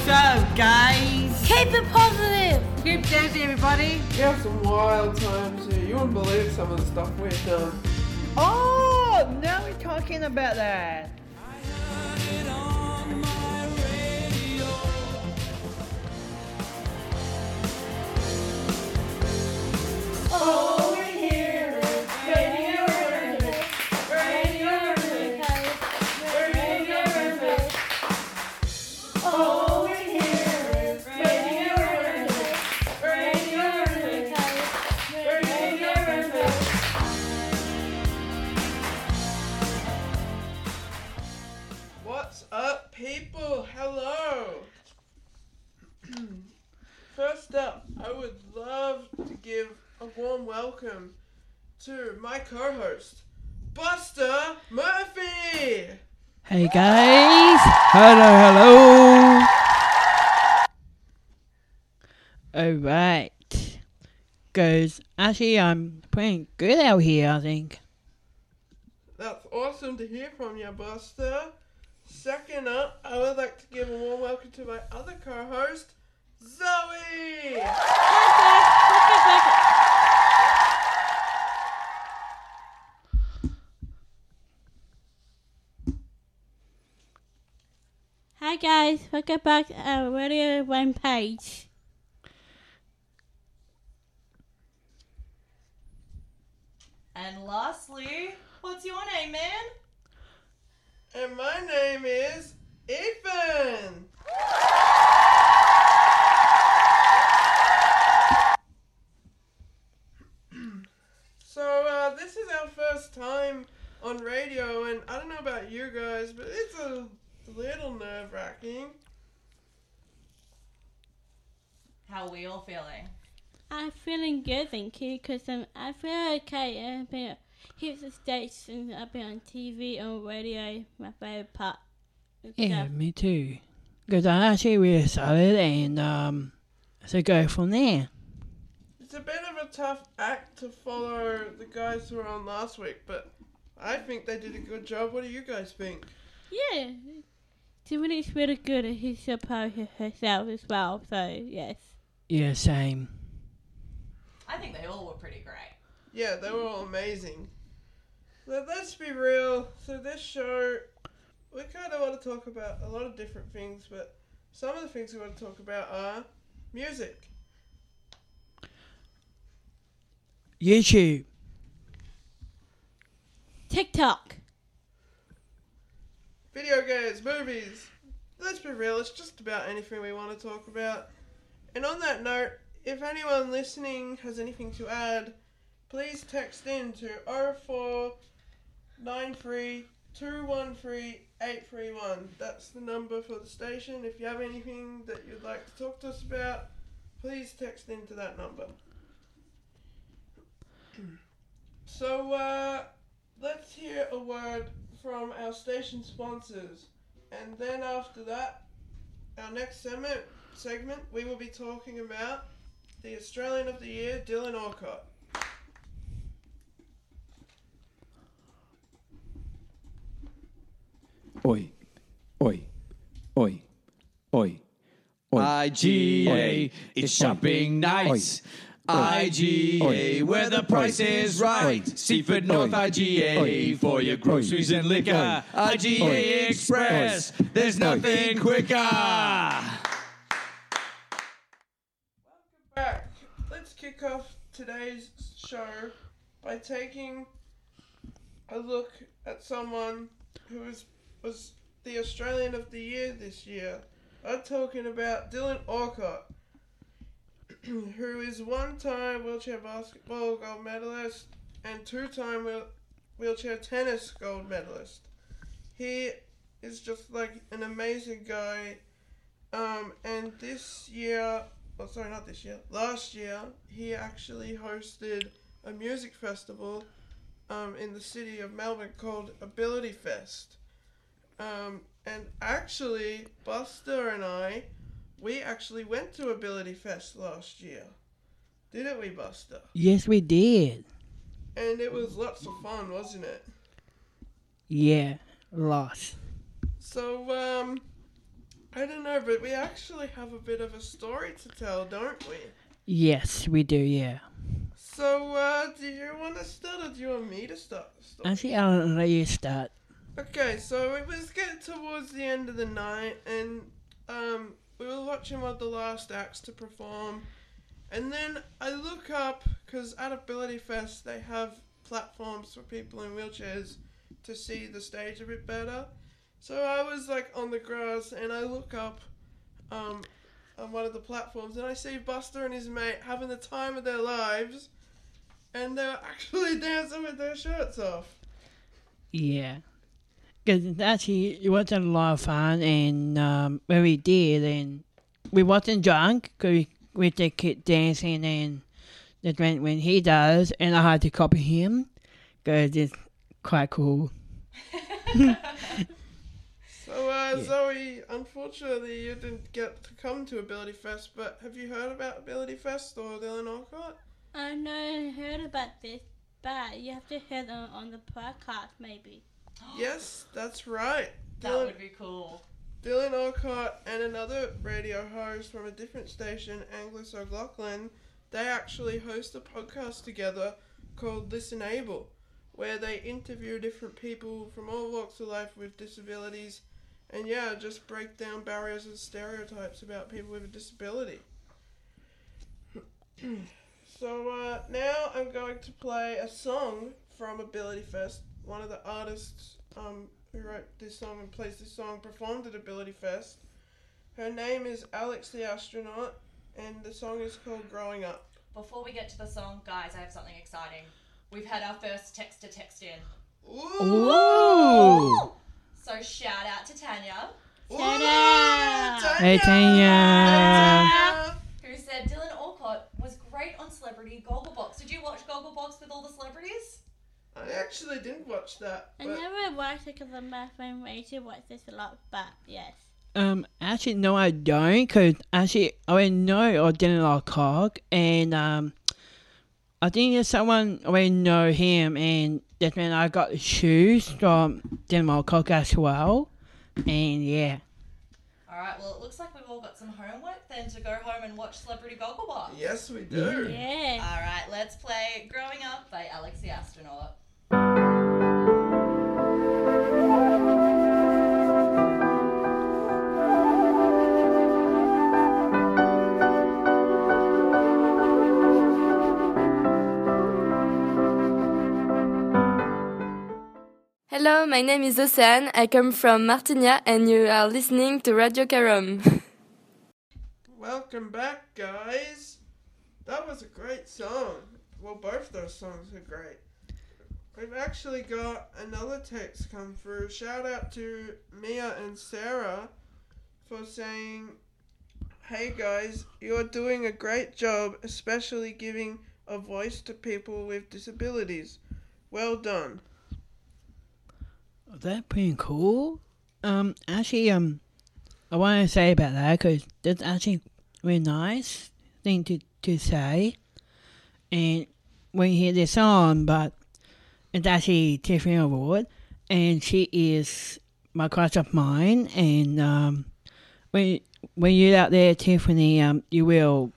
What's up, guys? Keep it positive. Keep dancing, everybody. We have some wild times here. You wouldn't believe some of the stuff we've done. Oh, now we're talking about that. Oh, warm welcome to my co-host, Buster Murphy. Hey, guys. Hello, hello. Alright. Because actually, I'm pretty good out here, I think. That's awesome to hear from you, Buster. Second up, I would like to give a warm welcome to my other co-host, Zoe. Hi guys, welcome back to our Radio One page. And lastly, what's your name, man? And my name is Ethan. so uh, this is our first time on radio, and I don't know about you guys, but it's a little nerve wracking. How are we all feeling? I'm feeling good, thank you, because um, I feel okay. I've been here's the station. I've been on TV, on radio, my favorite part. Yeah, stuff. me too. Because I actually really started and, um, so go from there. It's a bit of a tough act to follow the guys who were on last week, but I think they did a good job. What do you guys think? Yeah. Tiffany's really good at his support herself as well, so yes. Yeah, same. I think they all were pretty great. Yeah, they were all amazing. But let's be real. So this show, we kind of want to talk about a lot of different things, but some of the things we want to talk about are music, YouTube. TikTok. Video games, movies. Let's be real. It's just about anything we want to talk about. And on that note, if anyone listening has anything to add, please text in to 0493 213 831. That's the number for the station. If you have anything that you'd like to talk to us about, please text into that number. So, uh, let's hear a word from our station sponsors. And then after that, our next segment, segment we will be talking about the Australian of the Year, Dylan Alcott. Oi, oi, oi, oi, oi. IGA, it's shopping nights. IGA, where the price is right. Seaford North IGA for your groceries and liquor. IGA Express, there's nothing quicker. Welcome back. Let's kick off today's show by taking a look at someone who was, was the Australian of the Year this year. I'm talking about Dylan Alcott, who is one-time wheelchair basketball gold medalist and two-time wheelchair tennis gold medalist. He is just like an amazing guy. Um, and this year, oh sorry, not this year, last year, he actually hosted a music festival um, in the city of Melbourne called Ability Fest. Um, and actually, Buster and I, we actually went to Ability Fest last year. Didn't we, Buster? Yes, we did. And it was lots of fun, wasn't it? Yeah, lots. So, um, I don't know, but we actually have a bit of a story to tell, don't we? Yes, we do, yeah. So, uh, do you want to start or do you want me to start the story? Actually, I'll let you start. Okay, so it was getting towards the end of the night, and um, we were watching one of the last acts to perform, and then I look up because at Ability Fest they have platforms for people in wheelchairs to see the stage a bit better. So I was like on the grass, and I look up um, on one of the platforms, and I see Buster and his mate having the time of their lives, and they're actually dancing with their shirts off. Yeah. Because actually, it wasn't a lot of fun, and um, when we did, and we wasn't drunk, because we, we just kept dancing, and that's when, when he does, and I had to copy him, because it's quite cool. So, uh, Zoe, unfortunately, you didn't get to come to Ability Fest, but have you heard about Ability Fest or Dylan Alcott? I know I heard about this, but you have to hear them on the podcast maybe. Yes, that's right. That Dylan, would be cool. Dylan Alcott and another radio host from a different station, Angus O'Loughlin, they actually host a podcast together called Listen Able, where they interview different people from all walks of life with disabilities and, yeah, just break down barriers and stereotypes about people with a disability. so, uh, now I'm going to play a song from Ability Fest. One of the artists um, who wrote this song and plays this song performed at Ability Fest. Her name is Alex the Astronaut, and the song is called Growing Up. Before we get to the song, guys, I have something exciting. We've had our first text to text in. Ooh! So shout out to Tanya, Shout out! Hey, Tanya! Tanya! who said Dylan Alcott was great on Celebrity Gogglebox. Did you watch Gogglebox with all the celebrities? I actually didn't watch that, I never watched it because my friend Rachel watched this a lot, but yes. Um, actually, no, I don't, because actually, I know I didn't like cock, and um, I think there's someone I know him, and that's when I got the shoes from Denmark Cock as well, and yeah. Alright, well, it looks like we've all got some homework then to go home and watch Celebrity Gogglebox. yes, we do. Yeah. Alright, let's play Growing Up by Alex the Astronaut. Hello, my name is Océane. I come from Martigna and you are listening to Radio Carom. Welcome back, guys. That was a great song. Well, both those songs are great. We've actually got another text come through. Shout out to Mia and Sarah for saying, Hey guys, you're doing a great job, especially giving a voice to people with disabilities. Well done. That pretty cool. Um, actually, um, I want to say about that because that's actually really nice thing to to say. And when you hear this song, but it's actually Tiffany Alvord, and she is my crush of mine. And um, when when you're out there, Tiffany, um, you will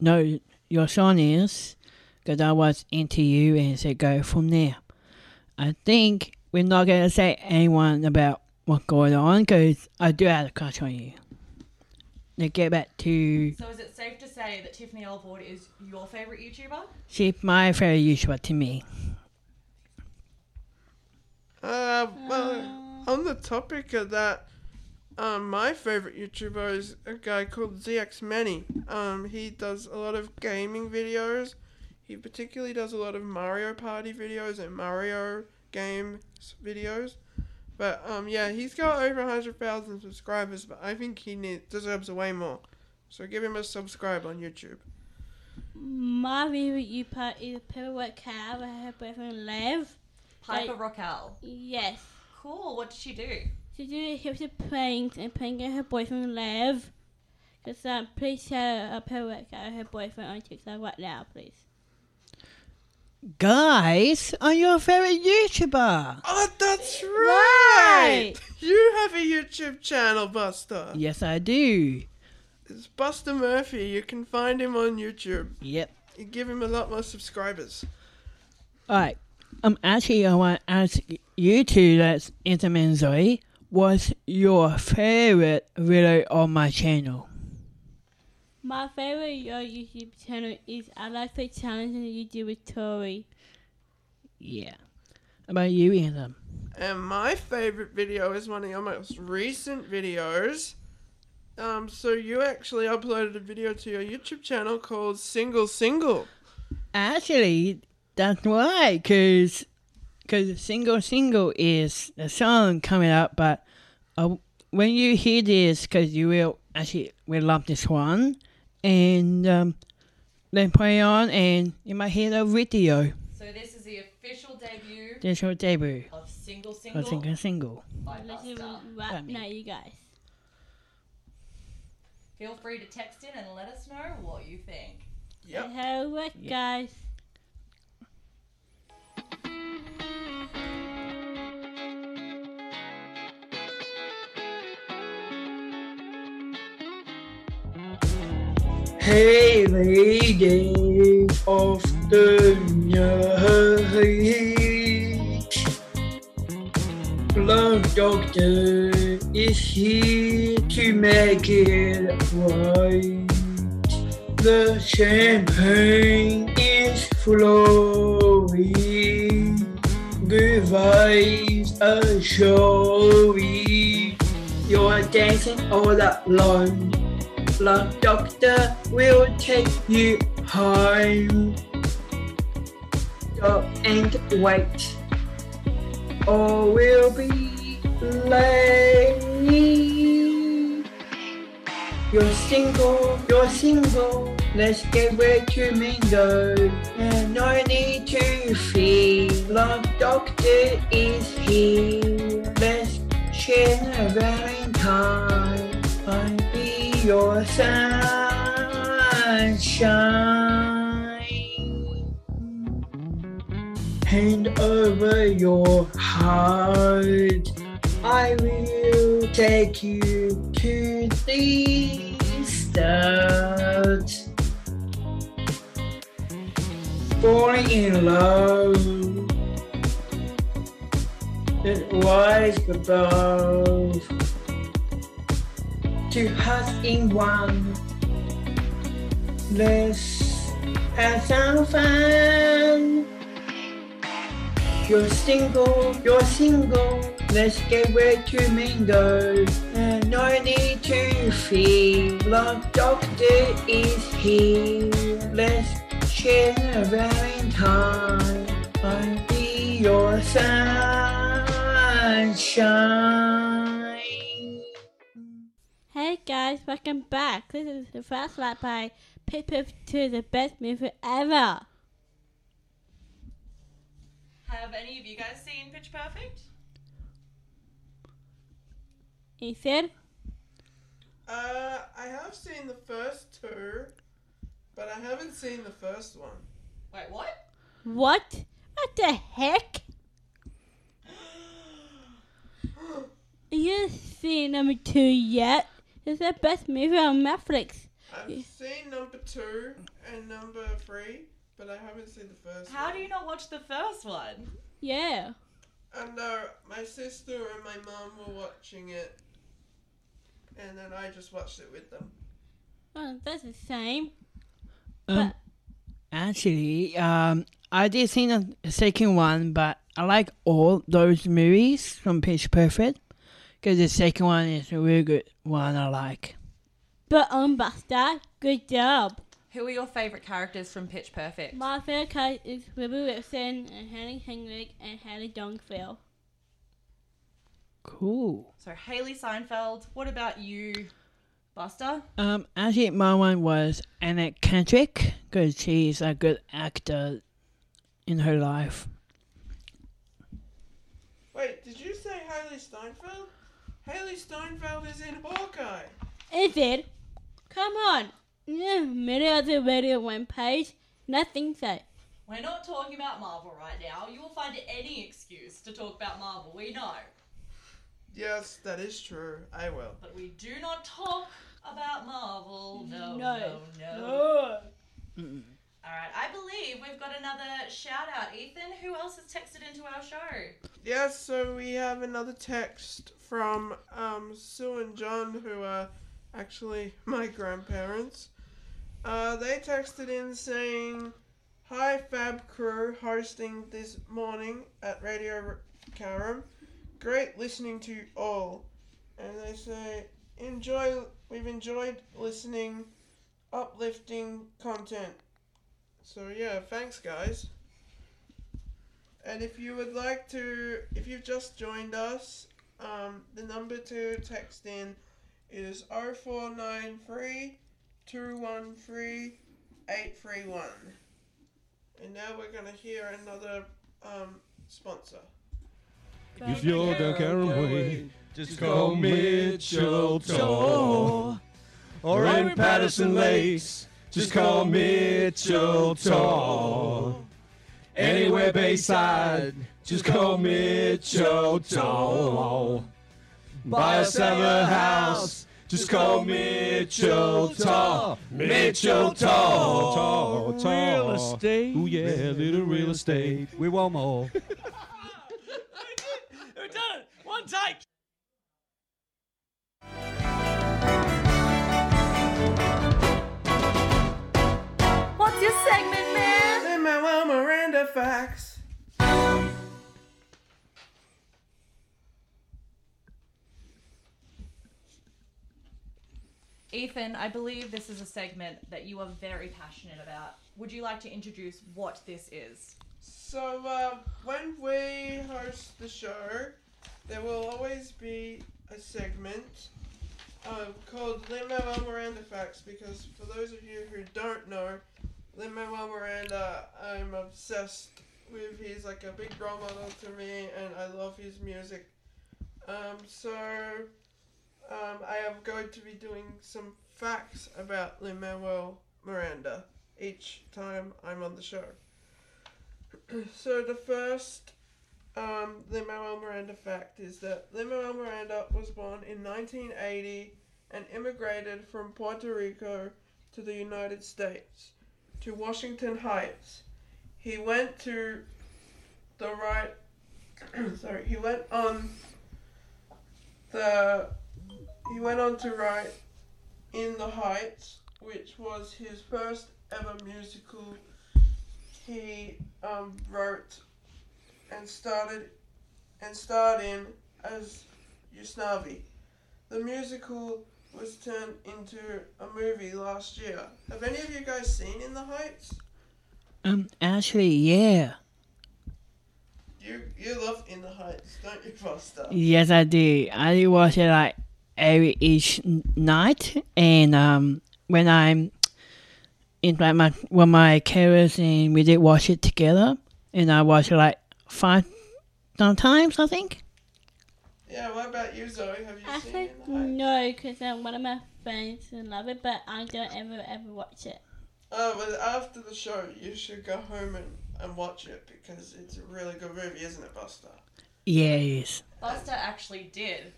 know your song is because I was into you, and so go from there. I think we're not going to say anyone about what's going on because I do have a crush on you. Now get back to So is it safe to say that Tiffany Alvord is your favourite YouTuber? she's my favorite YouTuber to me. Uh, well, on the topic of that, um, my favorite YouTuber is a guy called ZX Many. Um, he does a lot of gaming videos. He particularly does a lot of Mario Party videos and Mario games videos. But um, yeah, he's got over hundred thousand subscribers, but I think he need, deserves way more. So give him a subscribe on YouTube. My favorite you part is Paperwork Cow with her boyfriend Lev. Piper Like- Rockelle. Yes. Cool, what did she do? She did heaps of pranks and pranking her boyfriend Lev. Because um, uh, please share uh, a Paperwork Cow with her boyfriend on TikTok right now, please. guys are your favorite YouTuber. Oh, that's right. Right. You have a YouTube channel, Buster. Yes, I do. It's Buster Murphy. You can find him on YouTube. Yep. You give him a lot more subscribers. Alright. Um, actually, I want to ask you two, that's Interman and Zoe, what's your favorite video on my channel? My favorite your YouTube channel is I like the challenge that you do with Tori. Yeah. How about you, Anthem? And my favorite video is one of your most recent videos. Um, so you actually uploaded a video to your YouTube channel called Single Single. Actually, that's right, because cause Single Single is the song coming up, but uh, when you hear this, because you will actually will love this one, and um, then play on, and you might hear the video. So this is the official debut This your debut. of Single of Single Single Single. by Listen Buster. right Let now, you guys. Feel free to text in and let us know what you think. Yep. Hello, what, guys? Hey lady of the night. Blood doctor is here to make it right? The champagne is flowing. Good vibes are showing. You're dancing all alone Blood doctor will take you home. Don't wait, or we'll be late. You're single, you're single. Let's get ready to mingle. And no need to fear. Love doctor is here. Let's share a Valentine. I'll be your sunshine. Hand over your heart. I will take you to the start. Falling in love. It rise above. Two hearts in one. Let's have some fun. You're single, you're single. Let's get ready to mingle. And no need to fear. Love doctor is here. Let's share a Valentine. I'll be your sunshine. Hey guys, welcome back. This is the first lap by Pip Pip to the best movie ever. Have any of you guys seen Pitch Perfect? Ethan, Uh, I have seen the first two, but I haven't seen the first one. Wait, what? what? What the heck? You seen number two yet? It's the best movie on Netflix. I've seen number two and number three, but I haven't seen the first How one. do you not watch the first one? Yeah. And uh, my sister and my mum were watching it, and then I just watched it with them. Oh, that's the same. Um, actually, um, I did see the second one, but I like all those movies from Pitch Perfect because the second one is a really good one. I like. But on Buster, good job. Who are your favourite characters from Pitch Perfect? My favorite character is Rebel Wilson and Henry Henrik and Haley Dongfield. Cool. So Hailee Steinfeld. What about you, Buster? Um, actually, my one was Anna Kendrick because she's a good actor in her life. Wait, did you say Hailee Steinfeld? Hailee Steinfeld is in Hawkeye. Is it? Come on. Yeah, middle of the video one page. Nothing so. We're not talking about Marvel right now. You will find any excuse to talk about Marvel, we know. Yes, that is true. I will. But we do not talk about Marvel. No, No. no, no. No. Alright, I believe we've got another shout out. Ethan, who else has texted into our show? Yes, so we have another text from um, Sue and John, who are actually my grandparents. Uh, they texted in saying, Hi, Fab Crew, hosting this morning at Radio Karam. Great listening to you all. And they say, Enjoy, we've enjoyed listening, uplifting content. So, yeah, thanks, guys. And if you would like to, if you've just joined us, um, the number to text in is 0493 213 831. And now we're going to hear another um, sponsor. If you're down Karen just call Mitchell Tor. Or in Patterson Lakes, just call Mitchell Tor. Anywhere Bayside, just call Mitchell Tor. Buy or sell a house, just call Mitchell Tor. Mitchell Tor. Real estate. Ooh yeah, little real estate. We want more. Ethan, I believe this is a segment that you are very passionate about. Would you like to introduce what this is? So, uh, when we host the show, there will always be a segment uh, called Lin Manuel Miranda Facts because for those of you who don't know, Lin Manuel Miranda, I'm obsessed with. He's like a big role model to me, and I love his music. Um, so, um, I am going to be doing some facts about Lin Manuel Miranda each time I'm on the show. So the first um, Lin Manuel Miranda fact is that Lin Manuel Miranda was born in 1980 and immigrated from Puerto Rico to the United States to Washington Heights. He went to the right. sorry, he went on the. He went on to write in the Heights, which was his first ever musical he um, wrote and started and starred in as Usnavi. The musical was turned into a movie last year. Have any of you guys seen In the Heights? Um, actually, yeah. You you love In the Heights, don't you, Buster? Yes, I do. I do watch it like every each night, and um, when I'm in like my with my carers, and we did watch it together, and I watched it like five times, I think. Yeah. What about you, Zoe? Have you I seen think In the no, because um, one of my friends love it, but I don't ever ever watch it. Oh, but after the show, you should go home and, and watch it because it's a really good movie, isn't it, Buster? Yes. Buster actually did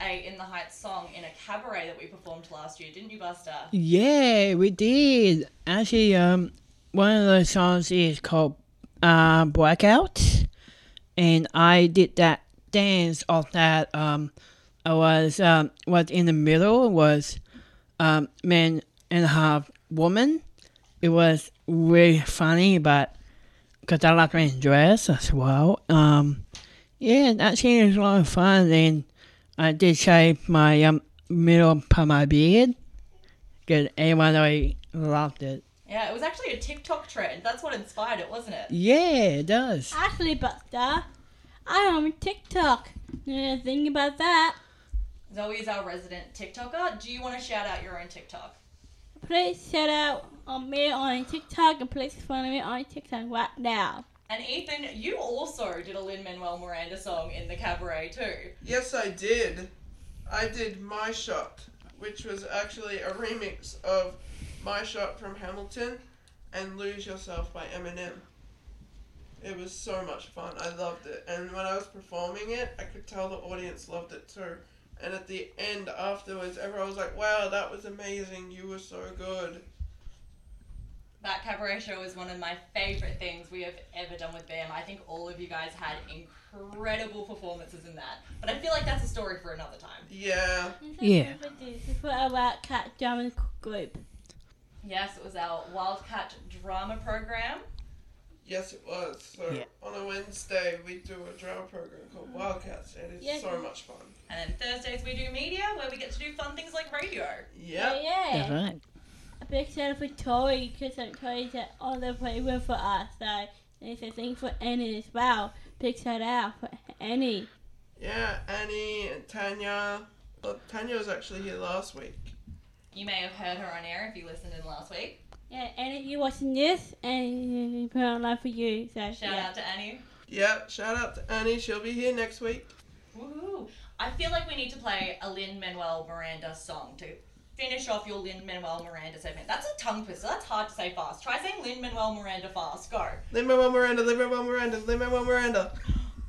a In the Heights song in a cabaret that we performed last year, didn't you, Buster? Yeah, we did. Actually, um, one of those songs is called uh, Blackout, and I did that dance of that. Um, I was um, was in the middle was um, man and a half woman. It was really funny, but because I like my dress as well. Um, yeah, actually it was a lot of fun, and I did shave my um, middle part of my beard. Good. Everyone really loved it. Yeah, it was actually a TikTok trend. That's what inspired it, wasn't it? Yeah, it does. Actually, Buster, I'm on TikTok. Yeah, think about that. Zoe is our resident TikToker. Do you want to shout out your own TikTok? Please shout out on me on TikTok and please follow me on TikTok right now. And Ethan, you also did a Lin Manuel Miranda song in the cabaret too. Yes, I did. I did My Shot, which was actually a remix of My Shot from Hamilton and Lose Yourself by Eminem. It was so much fun. I loved it. And when I was performing it, I could tell the audience loved it too. And at the end, afterwards, everyone was like, wow, that was amazing. You were so good. That cabaret show was one of my favorite things we have ever done with BAM. I think all of you guys had incredible performances in that. But I feel like that's a story for another time. Yeah. Yeah. For our Wildcat drama group. Yes, it was our Wildcat drama program. Yes, it was. So Yeah. on a Wednesday, we do a drama program called Wildcats, and it's Yeah. so much fun. And then Thursdays we do media where we get to do fun things like radio. Yep. Yeah. That's right. A big shout out for Tori because um, Tori did all the playroom for us. So it's a thing for Annie as well. Big shout out for Annie. Yeah, Annie and Tanya. Well, Tanya was actually here last week. You may have heard her on air if you listened in last week. Yeah, Annie, you watching this and you put it on live for you. So Shout yeah. out to Annie. Yep, shout out to Annie. She'll be here next week. Woohoo! I feel like we need to play a Lin Manuel Miranda song to finish off your Lin Manuel Miranda segment. That's a tongue twister. That's hard to say fast. Try saying Lin Manuel Miranda fast. Go. Lin Manuel Miranda, Lin Manuel Miranda, Lin Manuel Miranda.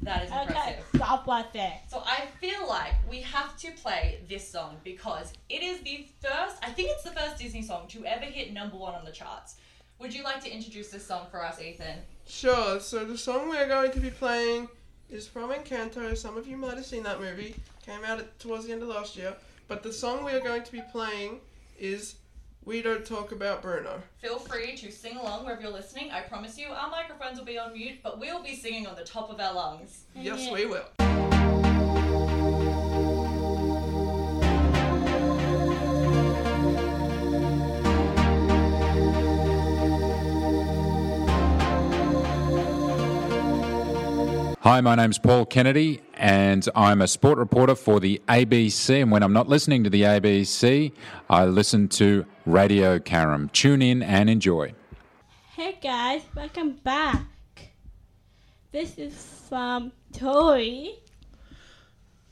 That is impressive. Okay, impressive. stop right there. So I feel like we have to play this song because it is the first, I think it's the first Disney song to ever hit number one on the charts. Would you like to introduce this song for us, Ethan? Sure, so the song we're going to be playing is from Encanto. Some of you might have seen that movie. Came out at, towards the end of last year. But the song we are going to be playing is We Don't Talk About Bruno. Feel free to sing along wherever you're listening. I promise you, our microphones will be on mute, but we'll be singing on the top of our lungs. Yes, oh, we will. Hi, my name's Paul Kennedy, and I'm a sport reporter for the ABC. And when I'm not listening to the ABC, I listen to Radio Caram. Tune in and enjoy. Hey guys, welcome back. This is from Tori.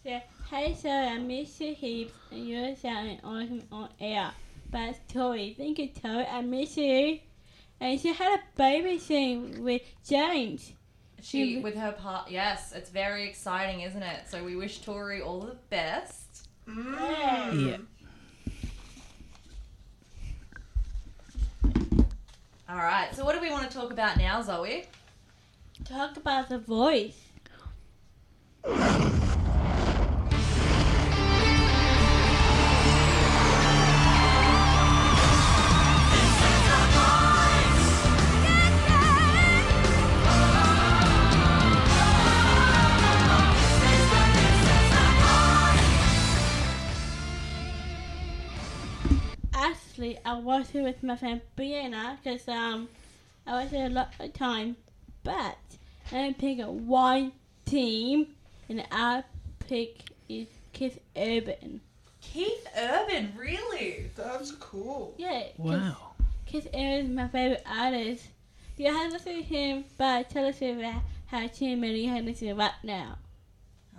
Hey sorry, I miss you heaps and you're sounding awesome on air. But Tori, thank you Tori, I miss you. And she had a baby soon with James. She with her part, yes, it's very exciting, isn't it? So we wish Tori all the best. Mm. Yeah. All right. So what do we want to talk about now, Zoe? Talk about the voice. Actually, I was here with my friend Brianna because um, I was here a lot of time, but I pick one team, and I pick is Keith Urban. Keith Urban, really? That's cool. Yeah, Wow. Keith Urban is my favorite artist. Do you have to listen to him, but tell us about how too many you have to listen right now.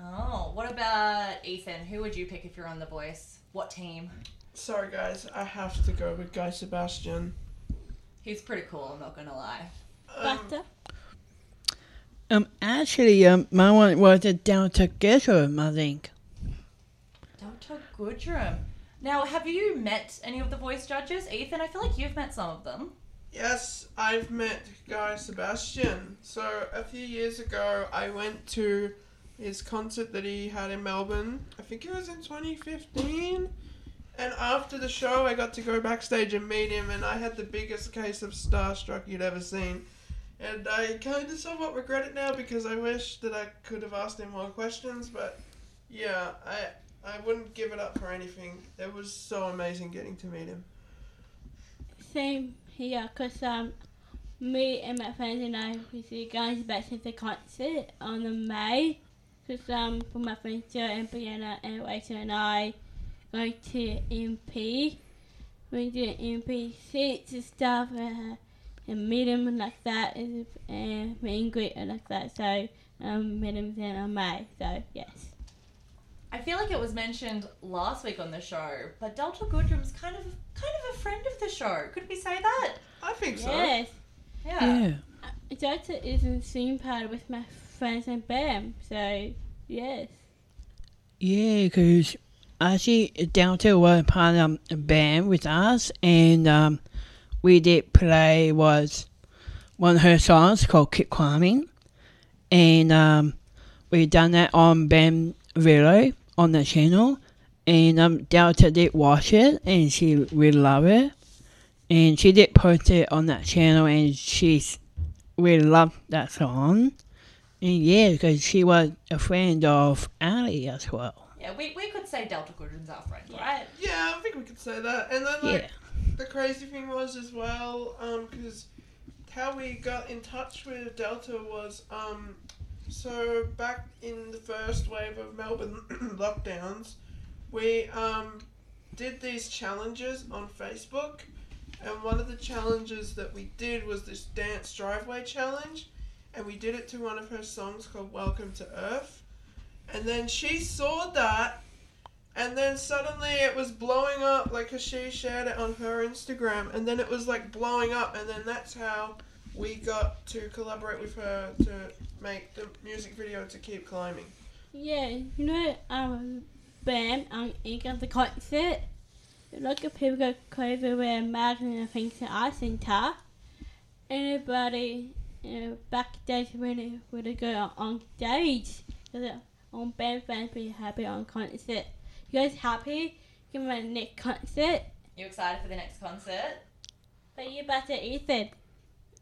Oh, what about Ethan? Who would you pick if you're on The Voice? What team? Sorry, guys, I have to go with Guy Sebastian. He's pretty cool. I'm not gonna lie. Um, Buster? Um, actually, um, my one was a down together, I think. Delta Goodrem. Now, have you met any of the voice judges? Ethan, I feel like you've met some of them. Yes, I've met Guy Sebastian. So a few years ago, I went to his concert that he had in Melbourne. I think it was in 2015. And after the show, I got to go backstage and meet him, and I had the biggest case of starstruck you'd ever seen. And I kind of somewhat regret it now because I wish that I could have asked him more questions, but yeah, I I wouldn't give it up for anything. It was so amazing getting to meet him. Same here, because um, me and my friends and I, we see guys back to the concert on the May. Because um, for my friends Joe and Brianna and Rachel and I go to MP. We do MP seats and stuff uh, and meet them and like that and and meet and greet and like that. So um, meet them then on May. So yes. I feel like it was mentioned last week on the show, but Delta Goodrem's kind of kind of a friend of the show. Could we say that? I think so. Yes. Yeah. Yeah. Delta is in singing part with my friends and Bam. So yes. Yeah, because actually Delta was part of a band with us, and um, we did play was one of her songs called "Keep Climbing," and um, we done that on Ben Velo on the channel, and um, Delta did watch it, and she really loved it, and she did post it on that channel, and she's really loved that song. And yeah, because she was a friend of Ali as well. Yeah, we, we could say Delta Goodrem's our friend, right? Yeah, I think we could say that. And then like Yeah. the crazy thing was as well, um, because how we got in touch with Delta was um, so back in the first wave of Melbourne lockdowns, we um, did these challenges on Facebook, and one of the challenges that we did was this dance driveway challenge, and we did it to one of her songs called "Welcome to Earth," and then she saw that and then suddenly it was blowing up, like, 'cause she shared it on her Instagram, and then it was like blowing up, and then that's how we got to collaborate with her to make the music video to keep climbing. Yeah, you know, um, band um, Ink of the concert. A lot of people go crazy wear masks and things to our center. Anybody you know, backstage when when they go on stage, on band fans be happy on concert. You guys happy? Give me my next concert. You excited for the next concert? But you better Ethan.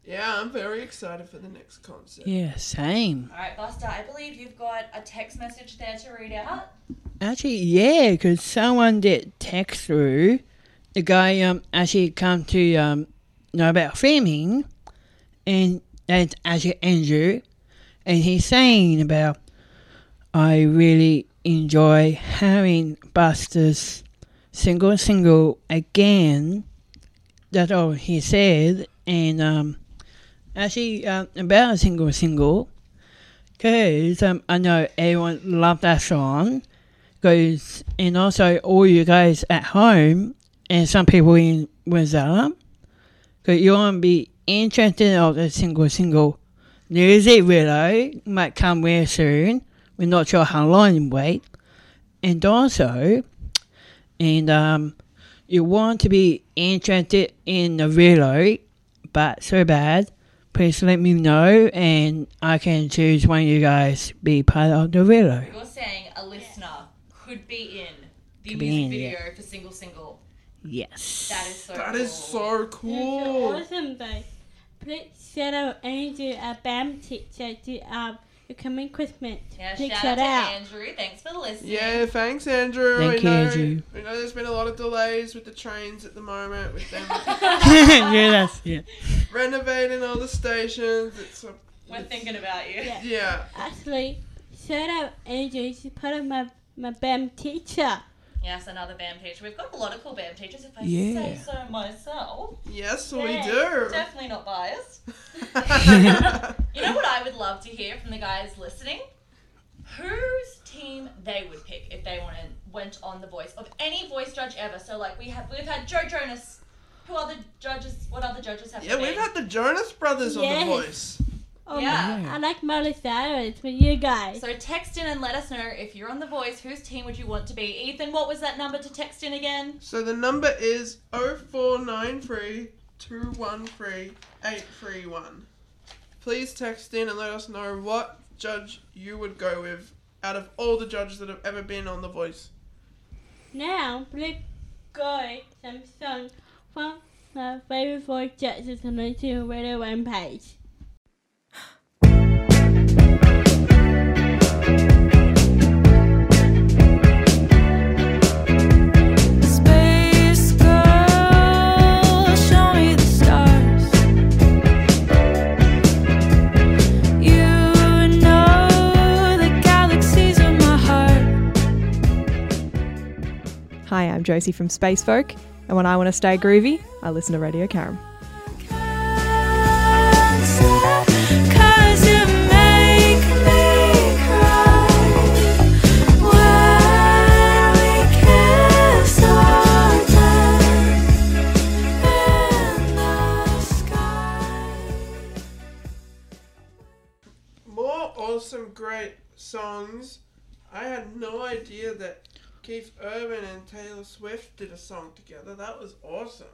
Yeah, I'm very excited for the next concert. Yeah, same. All right, Buster, I believe you've got a text message there to read out. Actually, yeah, because someone did text through. The guy um actually come to um know about filming, and that's actually Andrew, and he's saying about I really enjoy having Buster's single single again. That's all he said, and um actually um, about a single single, because um I know everyone loved that song goes, and also all you guys at home and some people in Wazara, because you want to be interested of the single single music video might come very soon. We're not sure how long in wait, and also, and um, you want to be interested in the video, but so bad. Please let me know, and I can choose one of you guys be part of the video. You're saying a listener could be in the Could music in, video yeah. for Single Single. Yes. That is so That cool. is so It's cool. awesome though. Please shout out Andrew, our band teacher, to um, the coming Christmas. Yeah, Please shout out to Andrew. Thanks for listening. Yeah, thanks, Andrew. Thank we you, know, Andrew. We know there's been a lot of delays with the trains at the moment, with them yeah, that's yeah. renovating all the stations. It's a, We're thinking about you. Yeah. yeah. Actually, shout out Andrew. She's part of my, my band teacher. Yes, another BAM teacher. We've got a lot of cool BAM teachers, if I Yeah. say so myself. Yes, we Yeah, do. Definitely not biased. You know what I would love to hear from the guys listening? Whose team they would pick if they wanted, went on The Voice of any voice judge ever. So like we have we've had Joe Jonas. Who other judges? What other judges have yeah, we we've had the Jonas Brothers on The Voice. Oh, Yeah. my, I like Miley Cyrus for you guys. So text in and let us know if you're on The Voice. Whose team would you want to be? Ethan, what was that number to text in again? So the number is 0493 213 831. Please text in and let us know what judge you would go with out of all the judges that have ever been on The Voice. Now, let's go some songs from my favorite voice judges on the two radio one page. Josie from Space Folk, and when I want to stay groovy, I listen to Radio Caram. Cause you make me cry when we kiss our death in the sky. great songs. I had no idea that Keith Urban and Taylor Swift did a song together. That was awesome.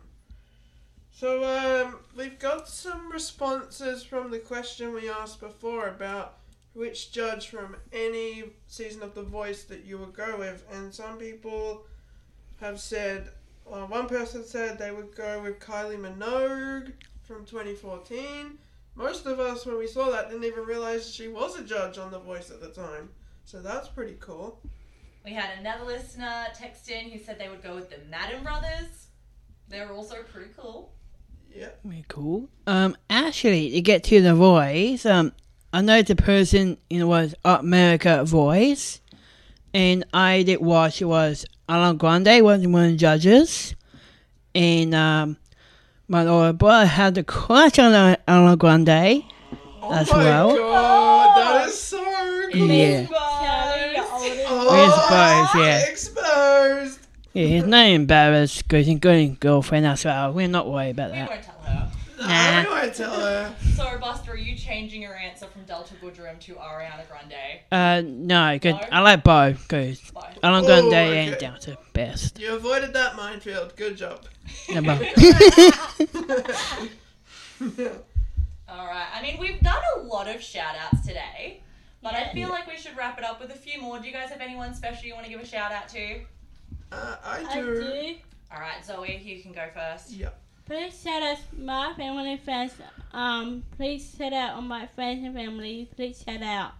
So um, we've got some responses from the question we asked before about which judge from any season of The Voice that you would go with, and some people have said. Well, one person said they would go with Kylie Minogue from 2014. Most of us, when we saw that, didn't even realize she was a judge on The Voice at the time. So that's pretty cool. We had another listener text in who said they would go with the Madden Brothers. They're also pretty cool. Yeah. Very cool. Um, actually, to get to the voice, um, I know the person in was America voice, and I did watch it was Alan Grande was one of the judges, and um, my older brother had a crush on uh, Alan Grande as oh my well. god, that is so cool. Yeah. Charlie, your Oh, exposed, yeah. Exposed. Yeah, he's not embarrassed because he's got a girlfriend as well. We're not worried about We that. won't tell her. Nah. I won't tell her. So, Buster, are you changing your answer from Delta Goodrem to Ariana Grande? Uh, no, 'cause No? I like both because Bye. Alan Oh, Grande okay. and Delta best. You avoided that minefield. Good job. Yeah, both. Alright, I mean, we've done a lot of shout outs today, but I Yeah. feel like we should wrap it up with a few more. Do you guys have anyone special you want to give a shout out to? Uh, I I do. do. Alright, Zoe, you can go first. Yeah. Please shout out my family and friends. Um, please shout out on my friends and family. Please shout out.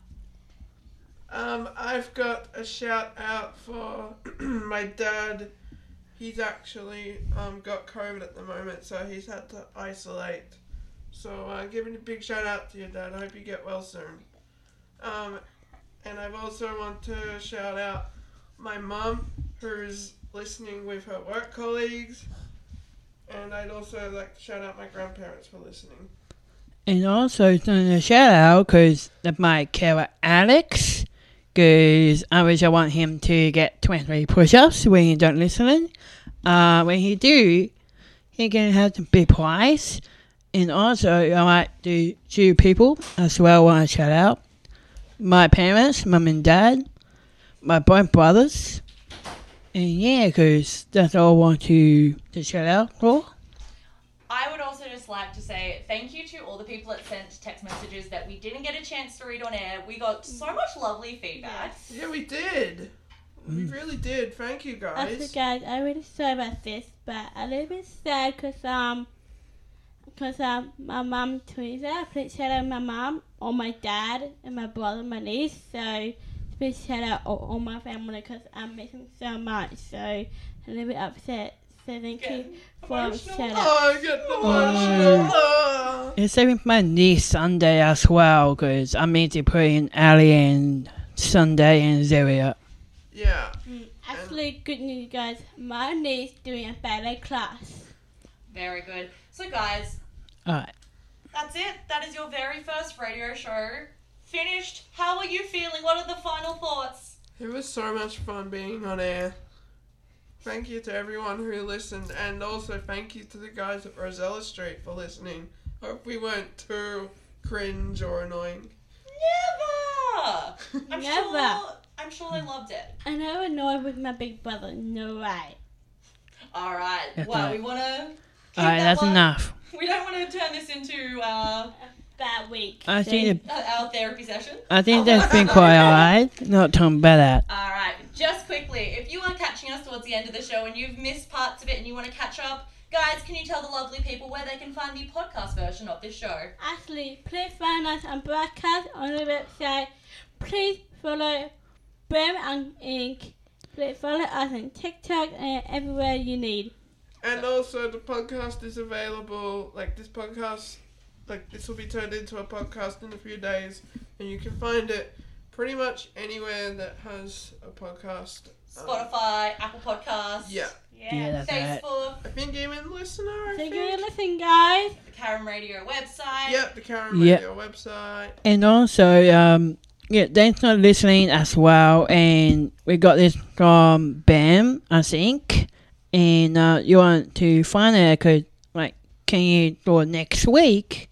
Um, I've got a shout out for my dad. He's actually um, got COVID at the moment, so he's had to isolate. So uh, giving a big shout out to your dad. I hope you get well soon. Um, and I've also want to shout out my mum, who's listening with her work colleagues. And I'd also like to shout out my grandparents for listening. And also, doing a shout out because my carer Alex, because I wish I want him to get 23 push ups when he don't listen. Uh, when he do, he can have the big prize. And also, I like to two people as well want to shout out. My parents, mum and dad, my both brothers. And yeah, because that's all I want to, to shout out for. I would also just like to say thank you to all the people that sent text messages that we didn't get a chance to read on air. We got so much lovely feedback. Yeah, we did. We really did. Thank you, Also, guys. guys, I'm really sorry about this, but a little bit sad because um, cause um, my mum Teresa, please shout out my mum, or my dad, and my brother, my niece. So please shout out all, all my family because I miss them so much. So I'm a little bit upset. So thank you for a emotional. shout out. Oh, I get emotional. Oh. It's even my niece Sunday as well, because I mean to put in Ali and Sunday and Zaria. Yeah. Mm, Actually, good news, guys. My niece doing a ballet class. Very good. So, guys, Alright. that's it. That is your very first radio show. Finished. How are you feeling? What are the final thoughts? It was so much fun being on air. Thank you to everyone who listened, and also thank you to the guys at Rosella Street for listening. Hope we weren't too cringe or annoying. Never. I'm Never. sure. I'm sure they loved it. I never annoyed with my big brother. No way. All right. Well, we want to. Alright, that's enough. We don't want to turn this into uh, Bad week. I think uh, our therapy session. I think that's been quite alright. Not talking about that. All right, just quickly, if you are catching us towards the end of the show and you've missed parts of it and you want to catch up, guys, can you tell the lovely people where they can find the podcast version of this show? Actually, please find us on broadcast on the website. Please follow Brim and Inc. Please follow us on TikTok and everywhere you need. And also, the podcast is available. Like this podcast, like this will be turned into a podcast in a few days, and you can find it pretty much anywhere that has a podcast. Um, Spotify, Apple Podcasts. Yeah. Yeah, that's right. Facebook, I think even listener. I Thank think. you for listening, guys. the Karen Radio website. Yep, the Karen Yeah. Radio website. And also, um, yeah, thanks for listening as well. And we got this from Bam, I think. And uh, you want to find it, cause, like, can you do it next week?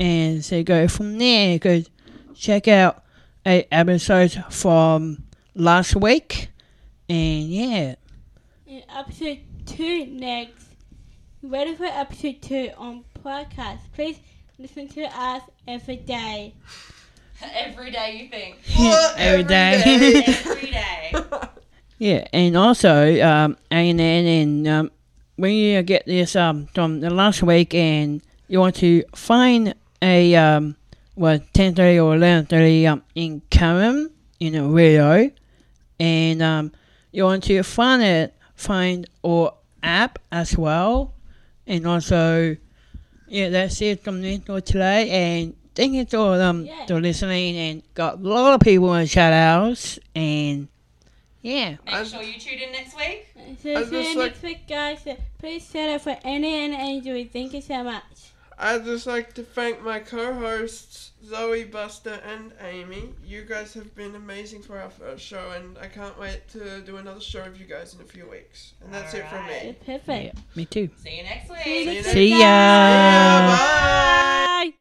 And so go from there, because check out eight episodes from last week, and yeah, In episode two next. Ready for episode two on podcast. Please listen to us every day. Every day you think. What? every day. Every day. yeah, and also um, and and um, when you get this um from the last week, and you want to find a um what ten thirty or eleven thirty um in Karen in a radio, and um you want to find it find or app as well, and also yeah that's it from me for today, and thank you for um Yeah. for listening, and got a lot of people in shout outs, and yeah. Make sure you tune in next week. So I see you like- next week, guys. Please share it for Annie and Angel. Thank you so much. I'd just like to thank my co-hosts Zoe, Buster, and Amy. You guys have been amazing for our first show, and I can't wait to do another show with you guys in a few weeks. And that's it from me. Perfect. Me too. See you next week. See you See you next next See ya. guys. Yeah, bye.